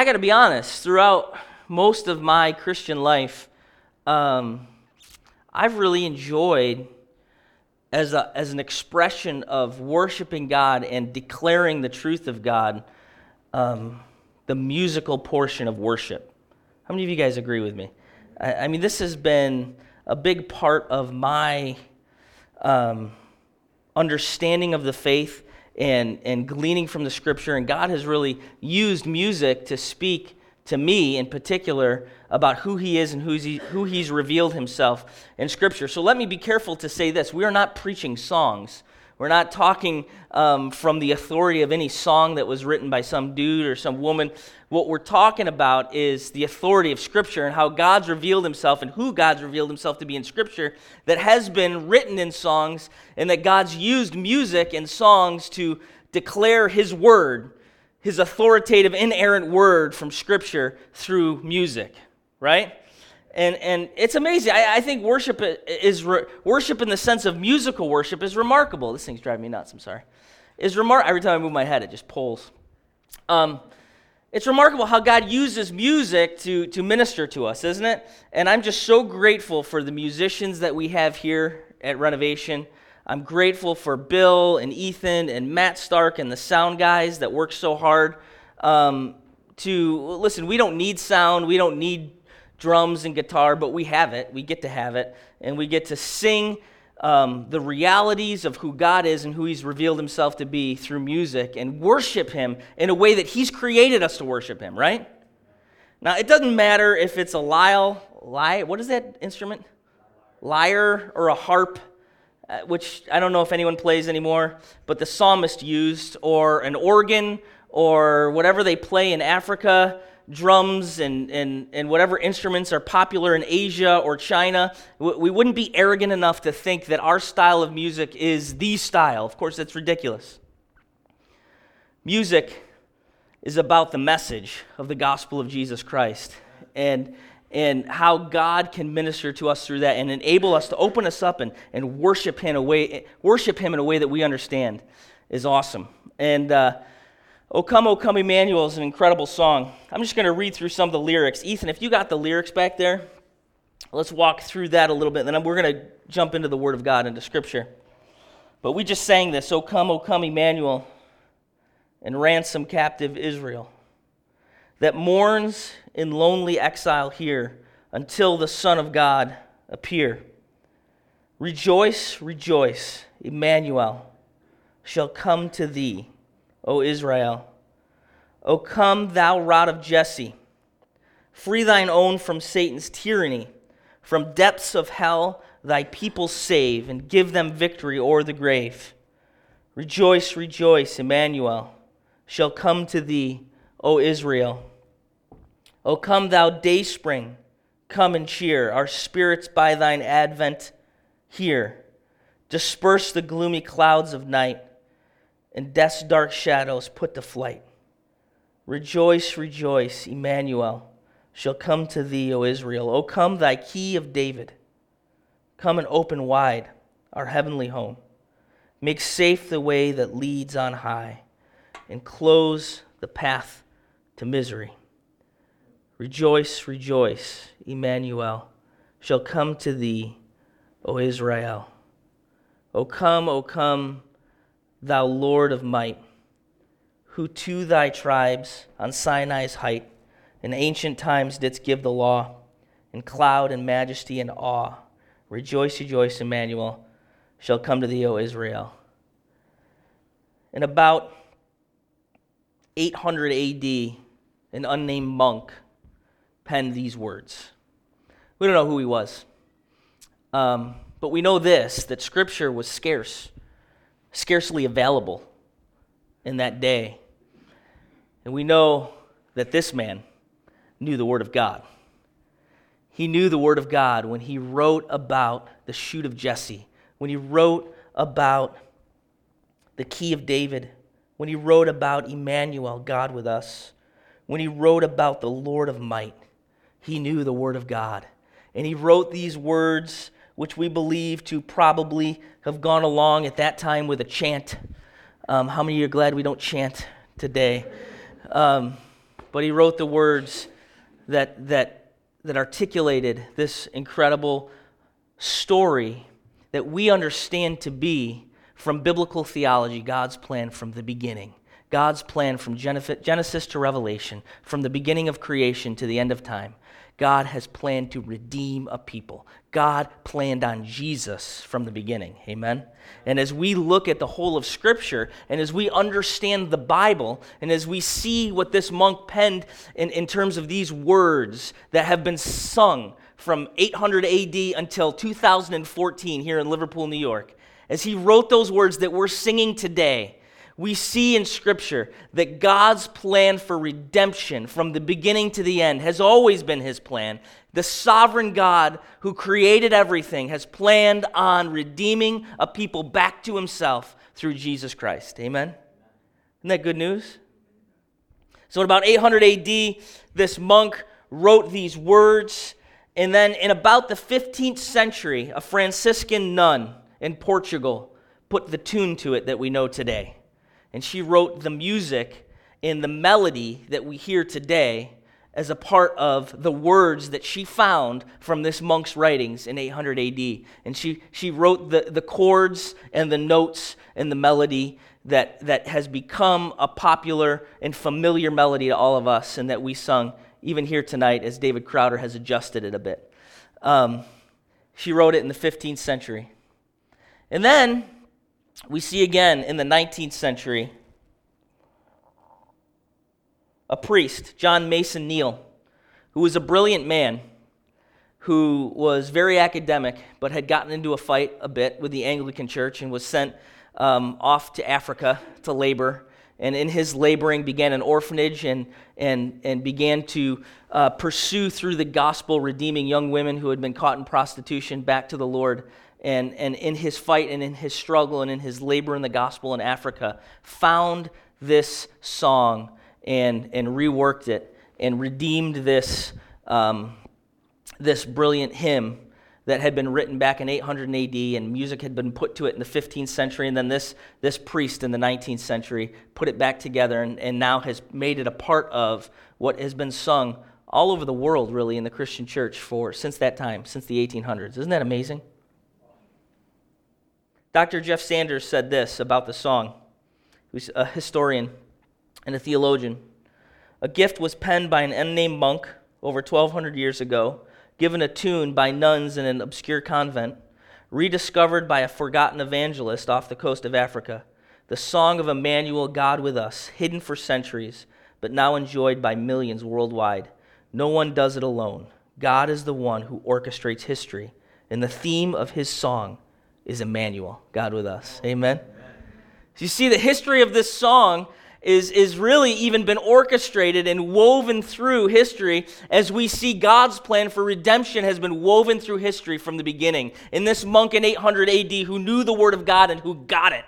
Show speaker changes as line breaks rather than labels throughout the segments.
I got to be honest, throughout most of my Christian life, um, I've really enjoyed as, a, as an expression of worshiping God and declaring the truth of God, um, the musical portion of worship. How many of you guys agree with me? I, I mean, this has been a big part of my um, understanding of the faith and, and gleaning from the scripture. And God has really used music to speak to me in particular about who he is and he, who he's revealed himself in scripture. So let me be careful to say this. We are not preaching songs. We're not talking um, from the authority of any song that was written by some dude or some woman. What we're talking about is the authority of Scripture and how God's revealed Himself and who God's revealed Himself to be in Scripture that has been written in songs, and that God's used music and songs to declare His word, His authoritative, inerrant word from Scripture through music, right? And, and it's amazing. I, I think worship is re, worship in the sense of musical worship is remarkable. This thing's driving me nuts. I'm sorry. Is remar- every time I move my head, it just pulls. Um, it's remarkable how God uses music to, to minister to us, isn't it? And I'm just so grateful for the musicians that we have here at Renovation. I'm grateful for Bill and Ethan and Matt Stark and the sound guys that work so hard um, to listen. We don't need sound. We don't need drums and guitar, but we have it. We get to have it. And we get to sing um, the realities of who God is and who He's revealed Himself to be through music and worship Him in a way that He's created us to worship Him, right? Now, it doesn't matter if it's a lyre, lyre what is that instrument? Lyre or a harp, uh, which I don't know if anyone plays anymore, but the psalmist used, or an organ, or whatever they play in Africa drums and, and, and whatever instruments are popular in Asia or China, we wouldn't be arrogant enough to think that our style of music is the style. Of course, that's ridiculous. Music is about the message of the gospel of Jesus Christ and, and how God can minister to us through that and enable us to open us up and, and worship, him a way, worship Him in a way that we understand is awesome. And uh, O Come, O Come, Emmanuel is an incredible song. I'm just going to read through some of the lyrics. Ethan, if you got the lyrics back there, let's walk through that a little bit. Then we're going to jump into the Word of God, into Scripture. But we just sang this O come, O come, Emmanuel, and ransom captive Israel, that mourns in lonely exile here until the Son of God appear. Rejoice, rejoice, Emmanuel shall come to thee. O Israel. O come, thou rod of Jesse, free thine own from Satan's tyranny, from depths of hell thy people save, and give them victory o'er the grave. Rejoice, rejoice, Emmanuel shall come to thee, O Israel. O come, thou dayspring, come and cheer our spirits by thine advent here. Disperse the gloomy clouds of night and death's dark shadows put to flight. Rejoice, rejoice, Emmanuel shall come to thee, O Israel. O come, thy key of David. Come and open wide our heavenly home. Make safe the way that leads on high, and close the path to misery. Rejoice, rejoice, Emmanuel shall come to thee, O Israel. O come, O come, thou Lord of might, who to thy tribes on Sinai's height in ancient times didst give the law, in cloud and majesty and awe. Rejoice, rejoice, Emmanuel shall come to thee, O Israel. In about 800 AD, an unnamed monk penned these words. We don't know who he was, um, but we know this that scripture was scarce scarcely available in that day. And we know that this man knew the Word of God. He knew the Word of God when he wrote about the shoot of Jesse, when he wrote about the key of David, when he wrote about Emmanuel, God with us, when he wrote about the Lord of might. He knew the Word of God. And he wrote these words which we believe to probably have gone along at that time with a chant. Um, how many of you are glad we don't chant today? Um, but he wrote the words that, that, that articulated this incredible story that we understand to be, from biblical theology, God's plan from the beginning. God's plan from Genesis to Revelation, from the beginning of creation to the end of time. God has planned to redeem a people. God planned on Jesus from the beginning. Amen? And as we look at the whole of Scripture, and as we understand the Bible, and as we see what this monk penned in, in terms of these words that have been sung from 800 AD until 2014 here in Liverpool, New York, as he wrote those words that we're singing today, we see in Scripture that God's plan for redemption from the beginning to the end has always been His plan. The sovereign God who created everything has planned on redeeming a people back to Himself through Jesus Christ. Amen? Isn't that good news? So, in about 800 AD, this monk wrote these words. And then, in about the 15th century, a Franciscan nun in Portugal put the tune to it that we know today and she wrote the music in the melody that we hear today as a part of the words that she found from this monk's writings in 800 AD. And she, she wrote the, the chords and the notes and the melody that, that has become a popular and familiar melody to all of us and that we sung even here tonight as David Crowder has adjusted it a bit. Um, she wrote it in the 15th century. And then we see again in the 19th century a priest, John Mason Neale, who was a brilliant man who was very academic but had gotten into a fight a bit with the Anglican Church and was sent um, off to Africa to labor. And in his laboring, began an orphanage and, and, and began to uh, pursue through the gospel, redeeming young women who had been caught in prostitution back to the Lord and, and in his fight and in his struggle and in his labor in the gospel in Africa, found this song and, and reworked it and redeemed this, um, this brilliant hymn that had been written back in 800 AD, and music had been put to it in the 15th century, and then this, this priest in the 19th century put it back together and, and now has made it a part of what has been sung all over the world, really, in the Christian church for since that time, since the 1800s. Isn't that amazing? Dr. Jeff Sanders said this about the song. He's a historian and a theologian. A gift was penned by an unnamed monk over 1,200 years ago, given a tune by nuns in an obscure convent, rediscovered by a forgotten evangelist off the coast of Africa. The song of Emmanuel, God with us, hidden for centuries, but now enjoyed by millions worldwide. No one does it alone. God is the one who orchestrates history, and the theme of his song is Emmanuel, God with us. Amen. So you see, the history of this song is, is really even been orchestrated and woven through history as we see God's plan for redemption has been woven through history from the beginning. In this monk in 800 AD who knew the Word of God and who got it,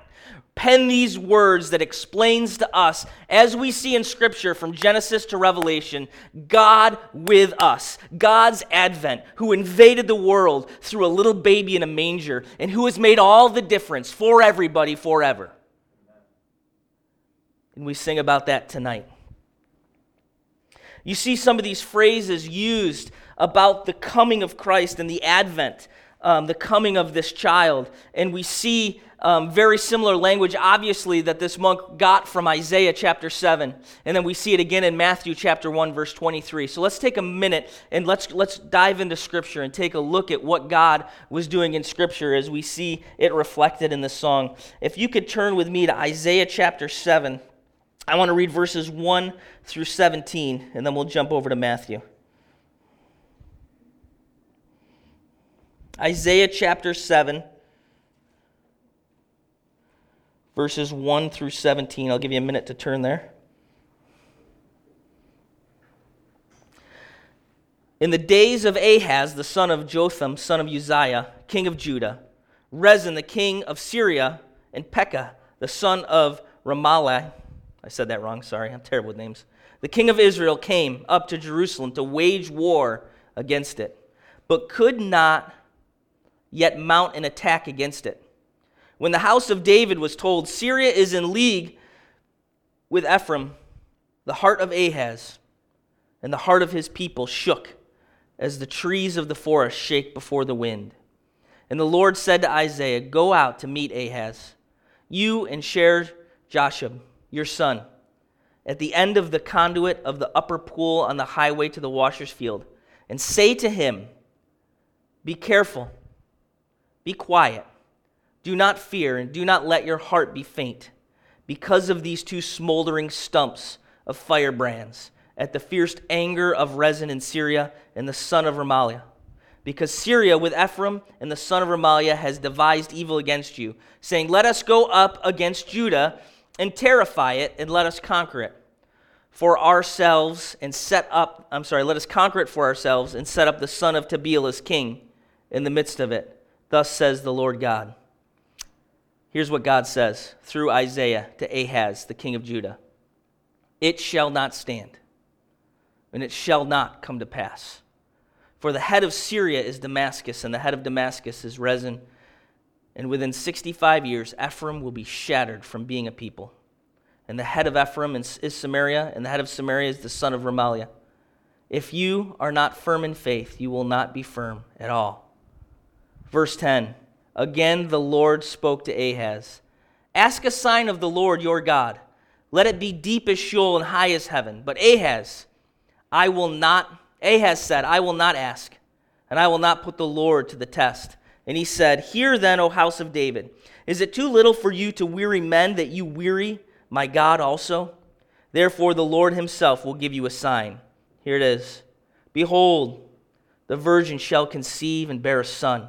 pen these words that explains to us, as we see in Scripture from Genesis to Revelation, God with us, God's advent, who invaded the world through a little baby in a manger, and who has made all the difference for everybody forever. And we sing about that tonight. You see some of these phrases used about the coming of Christ and the advent, um, the coming of this child, and we see um, very similar language, obviously, that this monk got from Isaiah chapter 7. And then we see it again in Matthew chapter 1, verse 23. So let's take a minute and let's, let's dive into Scripture and take a look at what God was doing in Scripture as we see it reflected in the song. If you could turn with me to Isaiah chapter 7, I want to read verses 1 through 17, and then we'll jump over to Matthew. Isaiah chapter 7 verses 1 through 17. I'll give you a minute to turn there. In the days of Ahaz, the son of Jotham, son of Uzziah, king of Judah, Rezin, the king of Syria, and Pekah, the son of Remaliah, I said that wrong, sorry, I'm terrible with names. The king of Israel came up to Jerusalem to wage war against it, but could not yet mount an attack against it when the house of David was told, Syria is in league with Ephraim, the heart of Ahaz and the heart of his people shook as the trees of the forest shake before the wind. And the Lord said to Isaiah, Go out to meet Ahaz, you and Shear Jashub, your son, at the end of the conduit of the upper pool on the highway to the washer's field, and say to him, Be careful, be quiet, do not fear, and do not let your heart be faint, because of these two smoldering stumps of firebrands at the fierce anger of Rezin in Syria and the son of Remaliah. Because Syria with Ephraim and the son of Remaliah has devised evil against you, saying, Let us go up against Judah and terrify it, and let us conquer it for ourselves and set up, I'm sorry, let us conquer it for ourselves and set up the son of Tabeel as king in the midst of it. Thus says the Lord God. Here's what God says through Isaiah to Ahaz, the king of Judah It shall not stand and it shall not come to pass. For the head of Syria is Damascus, and the head of Damascus is Rezin. And within 65 years, Ephraim will be shattered from being a people. And the head of Ephraim is Samaria, and the head of Samaria is the son of Remaliah. If you are not firm in faith, you will not be firm at all. Verse 10 Again the Lord spoke to Ahaz Ask a sign of the Lord your God. Let it be deep as Sheol and high as heaven. But Ahaz, I will not, Ahaz said, I will not ask, and I will not put the Lord to the test. And he said, Hear then, O house of David, is it too little for you to weary men that you weary my God also? Therefore, the Lord himself will give you a sign. Here it is Behold, the virgin shall conceive and bear a son,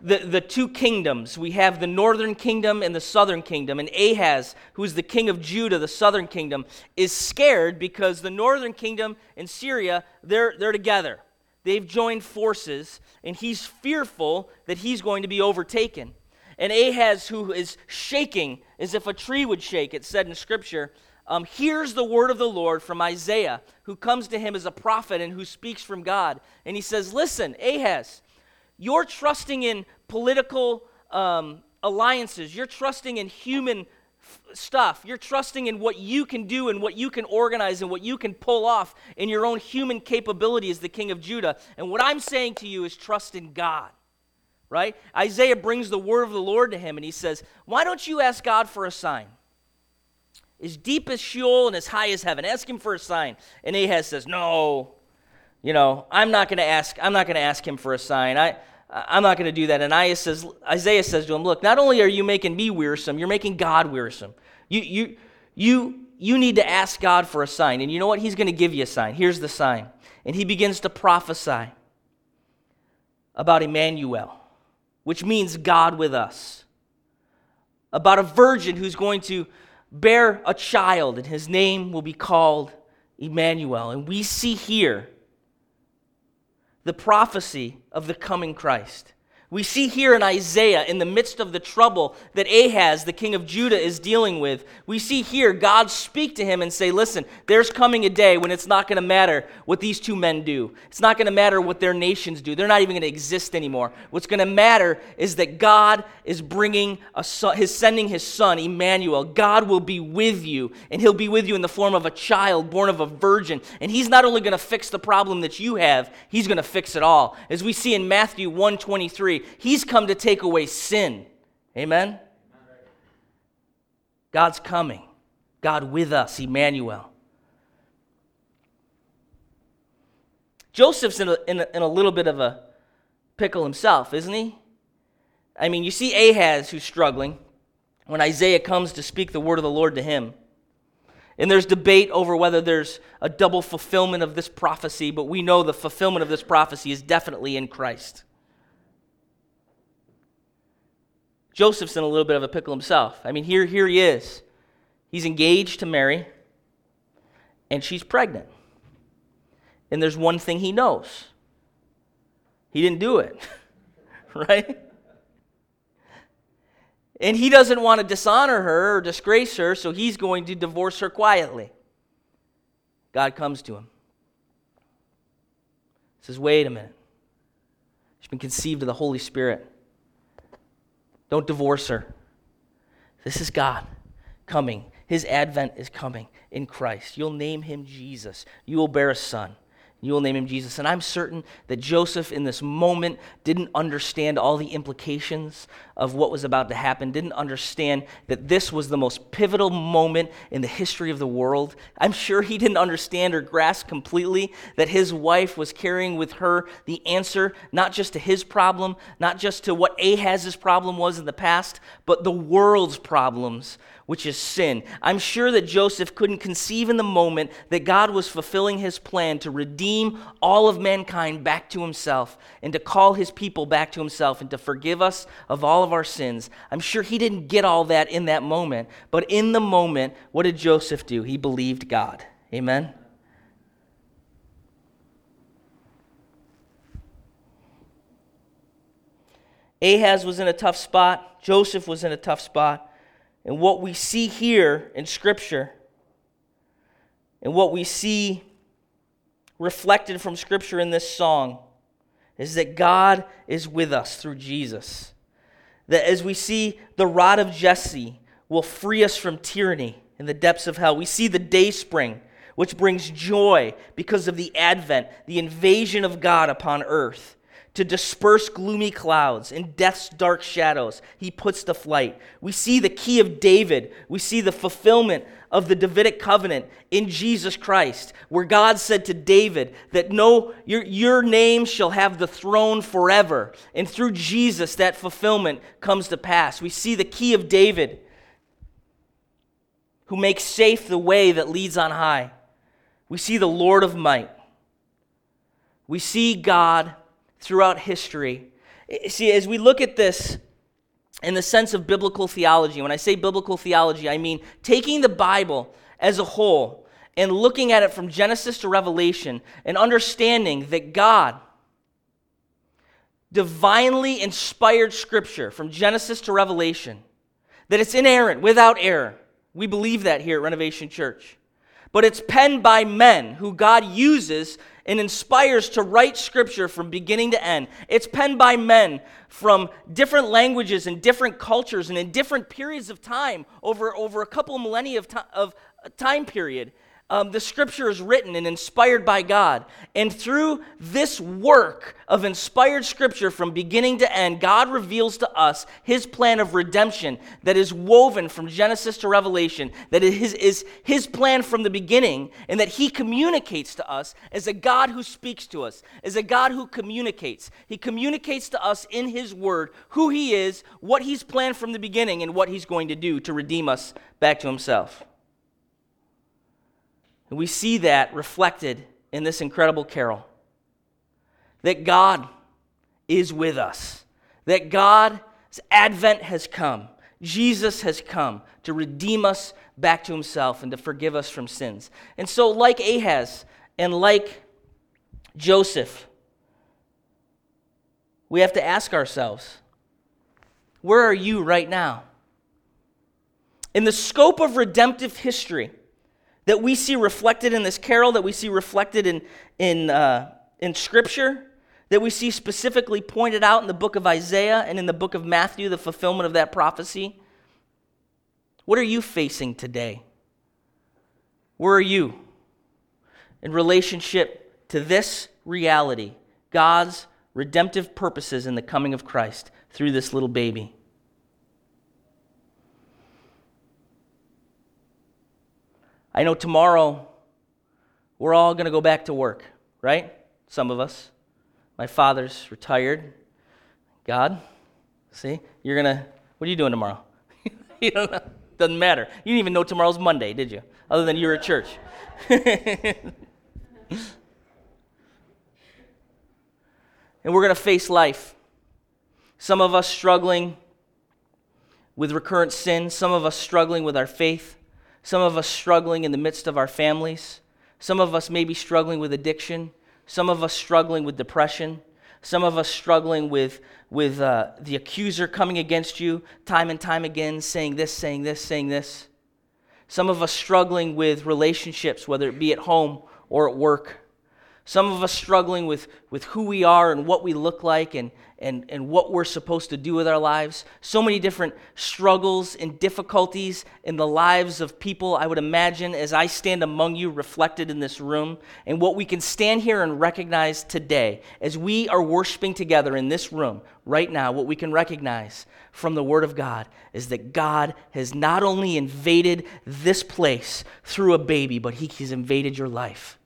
the, the two kingdoms. We have the northern kingdom and the southern kingdom. And Ahaz, who's the king of Judah, the southern kingdom, is scared because the northern kingdom and Syria, they're, they're together. They've joined forces, and he's fearful that he's going to be overtaken. And Ahaz, who is shaking as if a tree would shake, it said in Scripture, um, hears the word of the Lord from Isaiah, who comes to him as a prophet and who speaks from God. And he says, Listen, Ahaz, you're trusting in political um, alliances, you're trusting in human f- stuff, you're trusting in what you can do and what you can organize and what you can pull off in your own human capability as the king of Judah. And what I'm saying to you is trust in God. Right? Isaiah brings the word of the Lord to him and he says, Why don't you ask God for a sign? as deep as Sheol and as high as heaven. Ask him for a sign. And Ahaz says, No, you know, I'm not going to ask. I'm not going to ask him for a sign. I, I'm not going to do that. And Isaiah says, Isaiah says to him, Look, not only are you making me wearisome, you're making God wearisome. You, you, you, you need to ask God for a sign. And you know what? He's going to give you a sign. Here's the sign. And he begins to prophesy about Emmanuel, which means God with us, about a virgin who's going to bear a child, and his name will be called Emmanuel. And we see here the prophecy of the coming Christ. We see here in Isaiah, in the midst of the trouble that Ahaz, the king of Judah, is dealing with, we see here God speak to him and say, Listen, there's coming a day when it's not going to matter what these two men do. It's not going to matter what their nations do. They're not even going to exist anymore. What's going to matter is that God is bringing a son, his sending his son, Emmanuel. God will be with you, and he'll be with you in the form of a child born of a virgin. And he's not only going to fix the problem that you have, he's going to fix it all. As we see in Matthew 1 23, He's come to take away sin. Amen? God's coming. God with us, Emmanuel. Joseph's in a, in a, in a little bit of a pickle himself, isn't he? I mean, you see Ahaz who's struggling when Isaiah comes to speak the word of the Lord to him. And there's debate over whether there's a double fulfillment of this prophecy, but we know the fulfillment of this prophecy is definitely in Christ. Joseph's in a little bit of a pickle himself. I mean, here, here he is. He's engaged to Mary, and she's pregnant. And there's one thing he knows he didn't do it, right? And he doesn't want to dishonor her or disgrace her, so he's going to divorce her quietly. God comes to him. He Says, wait a minute. She's been conceived of the Holy Spirit. Don't divorce her. This is God coming. His advent is coming in Christ. You'll name him Jesus. You will bear a son. You will name him Jesus. And I'm certain that Joseph, in this moment, didn't understand all the implications of what was about to happen, didn't understand that this was the most pivotal moment in the history of the world. I'm sure he didn't understand or grasp completely that his wife was carrying with her the answer, not just to his problem, not just to what Ahaz's problem was in the past, but the world's problems which is sin. I'm sure that Joseph couldn't conceive in the moment that God was fulfilling his plan to redeem all of mankind back to himself and to call his people back to himself and to forgive us of all of our sins. I'm sure he didn't get all that in that moment, but in the moment, what did Joseph do? He believed God. Amen. Ahaz was in a tough spot. Joseph was in a tough spot. And what we see here in Scripture, and what we see reflected from Scripture in this song, is that God is with us through Jesus. That as we see the rod of Jesse will free us from tyranny in the depths of hell, we see the day spring, which brings joy because of the advent, the invasion of God upon earth to disperse gloomy clouds and death's dark shadows. He puts to flight. We see the key of David. We see the fulfillment of the Davidic covenant in Jesus Christ, where God said to David that no, your, your name shall have the throne forever. And through Jesus, that fulfillment comes to pass. We see the key of David, who makes safe the way that leads on high. We see the Lord of might. We see God throughout history. See, as we look at this in the sense of biblical theology, when I say biblical theology, I mean taking the Bible as a whole and looking at it from Genesis to Revelation and understanding that God divinely inspired scripture from Genesis to Revelation, that it's inerrant, without error. We believe that here at Renovation Church. But it's penned by men who God uses and inspires to write scripture from beginning to end. It's penned by men from different languages and different cultures and in different periods of time over, over a couple of millennia of, of uh, time period. Um, the scripture is written and inspired by God. And through this work of inspired scripture from beginning to end, God reveals to us his plan of redemption that is woven from Genesis to Revelation, that is, is his plan from the beginning, and that he communicates to us as a God who speaks to us, as a God who communicates. He communicates to us in his word who he is, what he's planned from the beginning, and what he's going to do to redeem us back to himself. And we see that reflected in this incredible carol that God is with us, that God's advent has come. Jesus has come to redeem us back to himself and to forgive us from sins. And so, like Ahaz and like Joseph, we have to ask ourselves where are you right now? In the scope of redemptive history that we see reflected in this carol, that we see reflected in, in, uh, in Scripture, that we see specifically pointed out in the book of Isaiah and in the book of Matthew, the fulfillment of that prophecy. What are you facing today? Where are you in relationship to this reality, God's redemptive purposes in the coming of Christ through this little baby? I know tomorrow we're all going to go back to work, right? Some of us. My father's retired. God, see, you're going to, what are you doing tomorrow? you don't know. Doesn't matter. You didn't even know tomorrow's Monday, did you? Other than you're at church. and we're going to face life. Some of us struggling with recurrent sin, some of us struggling with our faith, some of us struggling in the midst of our families, some of us maybe struggling with addiction, some of us struggling with depression, some of us struggling with, with uh, the accuser coming against you time and time again, saying this, saying this, saying this. Some of us struggling with relationships, whether it be at home or at work. Some of us struggling with, with who we are and what we look like and, and, and what we're supposed to do with our lives. So many different struggles and difficulties in the lives of people, I would imagine, as I stand among you reflected in this room. And what we can stand here and recognize today, as we are worshiping together in this room right now, what we can recognize from the Word of God is that God has not only invaded this place through a baby, but He has invaded your life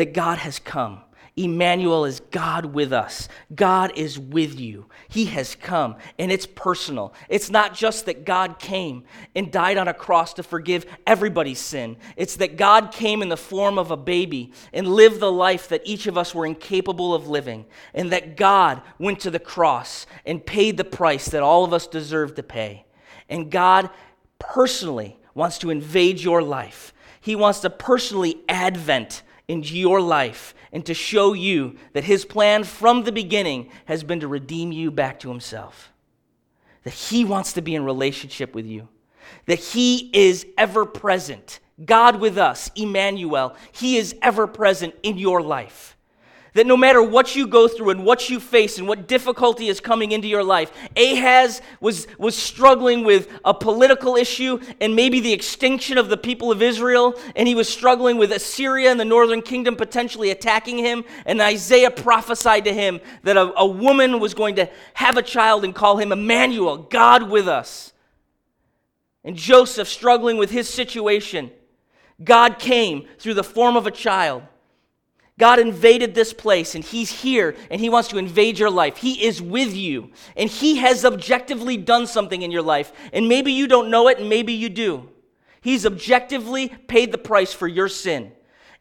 that God has come. Emmanuel is God with us. God is with you. He has come, and it's personal. It's not just that God came and died on a cross to forgive everybody's sin, it's that God came in the form of a baby and lived the life that each of us were incapable of living, and that God went to the cross and paid the price that all of us deserve to pay. And God personally wants to invade your life, He wants to personally advent into your life and to show you that his plan from the beginning has been to redeem you back to himself. That he wants to be in relationship with you. That he is ever present. God with us, Emmanuel, he is ever present in your life. That no matter what you go through and what you face and what difficulty is coming into your life, Ahaz was, was struggling with a political issue and maybe the extinction of the people of Israel, and he was struggling with Assyria and the northern kingdom potentially attacking him. And Isaiah prophesied to him that a, a woman was going to have a child and call him Emmanuel, God with us. And Joseph struggling with his situation. God came through the form of a child. God invaded this place and He's here and He wants to invade your life. He is with you and He has objectively done something in your life. And maybe you don't know it and maybe you do. He's objectively paid the price for your sin.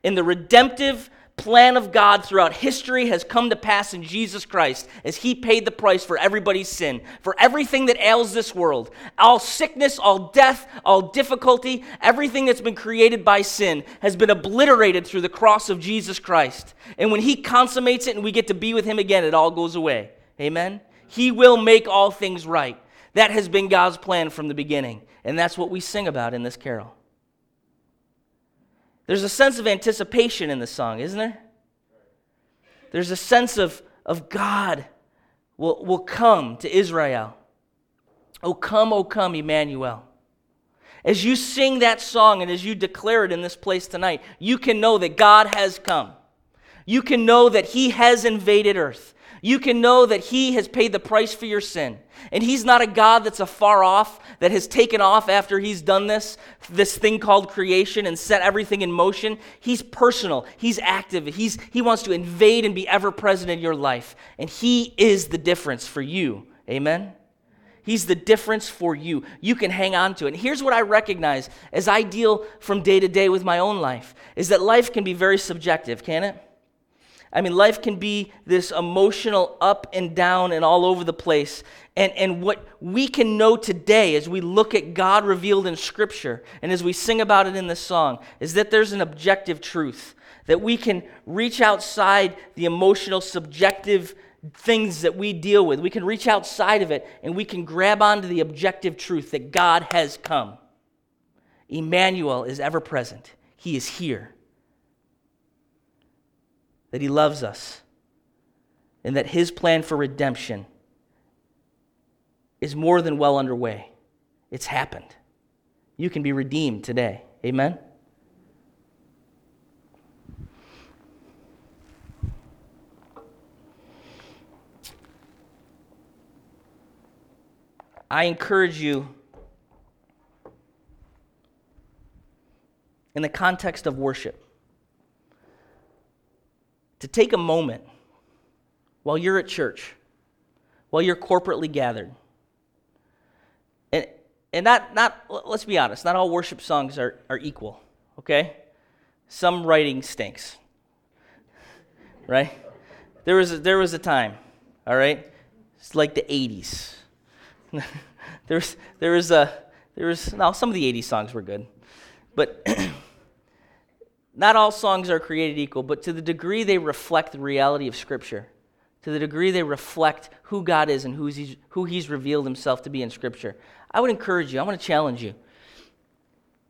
In the redemptive plan of God throughout history has come to pass in Jesus Christ as He paid the price for everybody's sin, for everything that ails this world. All sickness, all death, all difficulty, everything that's been created by sin has been obliterated through the cross of Jesus Christ. And when He consummates it and we get to be with Him again, it all goes away. Amen? He will make all things right. That has been God's plan from the beginning. And that's what we sing about in this carol. There's a sense of anticipation in the song, isn't there? There's a sense of, of God will, will come to Israel. Oh, come, oh, come, Emmanuel. As you sing that song and as you declare it in this place tonight, you can know that God has come. You can know that He has invaded earth you can know that He has paid the price for your sin. And He's not a God that's afar off, that has taken off after He's done this, this thing called creation and set everything in motion. He's personal, He's active, He's, He wants to invade and be ever present in your life. And He is the difference for you. Amen? He's the difference for you. You can hang on to it. And here's what I recognize as I deal from day to day with my own life is that life can be very subjective, can it? I mean, life can be this emotional up and down and all over the place. And, and what we can know today as we look at God revealed in Scripture and as we sing about it in this song is that there's an objective truth, that we can reach outside the emotional, subjective things that we deal with. We can reach outside of it and we can grab onto the objective truth that God has come. Emmanuel is ever present, He is here that He loves us, and that His plan for redemption is more than well underway. It's happened. You can be redeemed today. Amen? I encourage you, in the context of worship, to take a moment while you're at church, while you're corporately gathered. And, and not, not, let's be honest, not all worship songs are, are equal, okay? Some writing stinks, right? There was, a, there was a time, all right? It's like the 80s. there was, there was a, there was, now some of the 80s songs were good. But Not all songs are created equal, but to the degree they reflect the reality of Scripture, to the degree they reflect who God is and who he's, who he's revealed himself to be in Scripture, I would encourage you, I want to challenge you.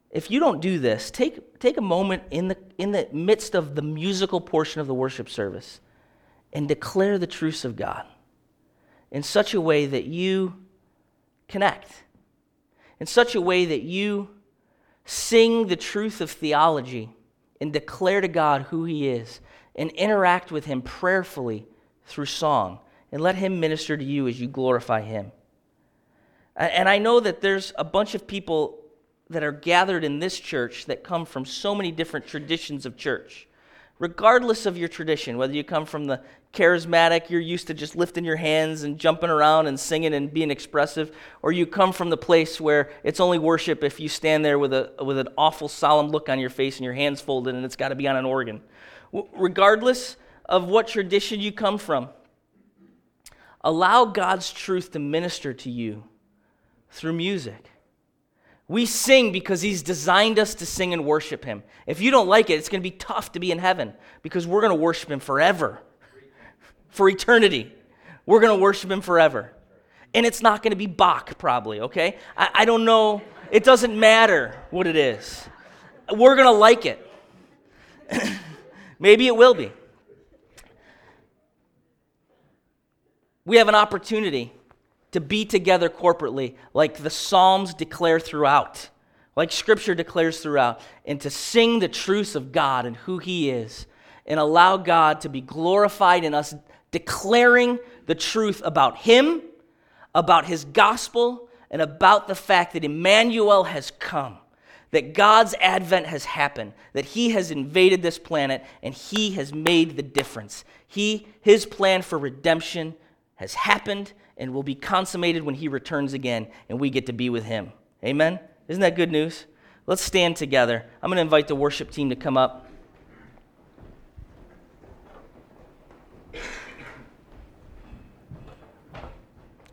If you don't do this, take, take a moment in the, in the midst of the musical portion of the worship service and declare the truths of God in such a way that you connect, in such a way that you sing the truth of theology and declare to God who He is and interact with Him prayerfully through song and let Him minister to you as you glorify Him. And I know that there's a bunch of people that are gathered in this church that come from so many different traditions of church. Regardless of your tradition, whether you come from the charismatic, you're used to just lifting your hands and jumping around and singing and being expressive, or you come from the place where it's only worship if you stand there with, a, with an awful, solemn look on your face and your hands folded and it's got to be on an organ. regardless of what tradition you come from, allow God's truth to minister to you through music. We sing because He's designed us to sing and worship Him. If you don't like it, it's going to be tough to be in heaven because we're going to worship Him forever for eternity. We're going to worship him forever. And it's not going to be Bach, probably, okay? I, I don't know. It doesn't matter what it is. We're going to like it. Maybe it will be. We have an opportunity to be together corporately, like the Psalms declare throughout, like Scripture declares throughout, and to sing the truths of God and who He is, and allow God to be glorified in us declaring the truth about him, about his gospel, and about the fact that Emmanuel has come, that God's advent has happened, that he has invaded this planet and he has made the difference. He his plan for redemption has happened and will be consummated when he returns again and we get to be with him. Amen. Isn't that good news? Let's stand together. I'm going to invite the worship team to come up.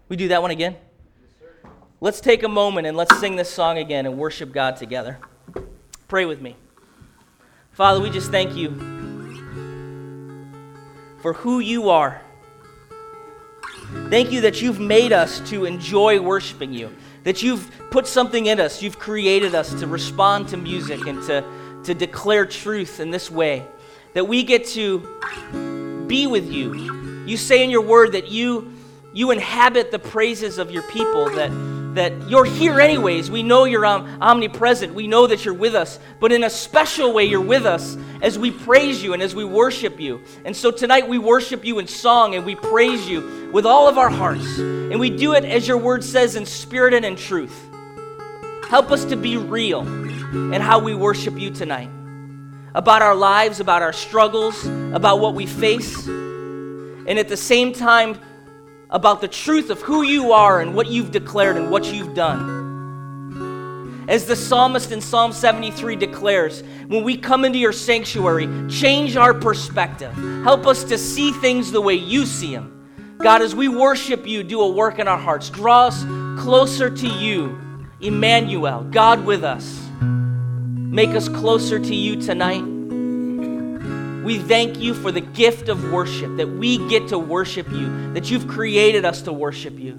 We do that one again? let's take a moment and let's sing this song again and worship God together. Pray with me. Father, we just thank you for who you are. Thank you that you've made us to enjoy worshiping you, that you've put something in us, you've created us to respond to music and to, to declare truth in this way, that we get to be with you. You say in your word that you you inhabit the praises of your people, that, that you're here anyways. We know you're um, omnipresent. We know that you're with us. But in a special way, you're with us as we praise you and as we worship you. And so tonight we worship you in song and we praise you with all of our hearts. And we do it, as your word says, in spirit and in truth. Help us to be real in how we worship you tonight. About our lives, about our struggles, about what we face. And at the same time, about the truth of who you are and what you've declared and what you've done. As the psalmist in Psalm 73 declares, when we come into your sanctuary, change our perspective. Help us to see things the way you see them. God, as we worship you, do a work in our hearts. Draw us closer to you, Emmanuel, God with us. Make us closer to you tonight. We thank you for the gift of worship, that we get to worship you, that you've created us to worship you.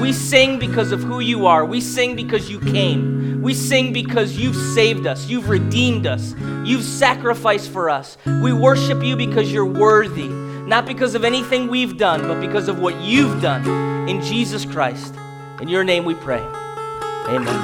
We sing because of who you are. We sing because you came. We sing because you've saved us. You've redeemed us. You've sacrificed for us. We worship you because you're worthy, not because of anything we've done, but because of what you've done in Jesus Christ. In your name we pray. Amen.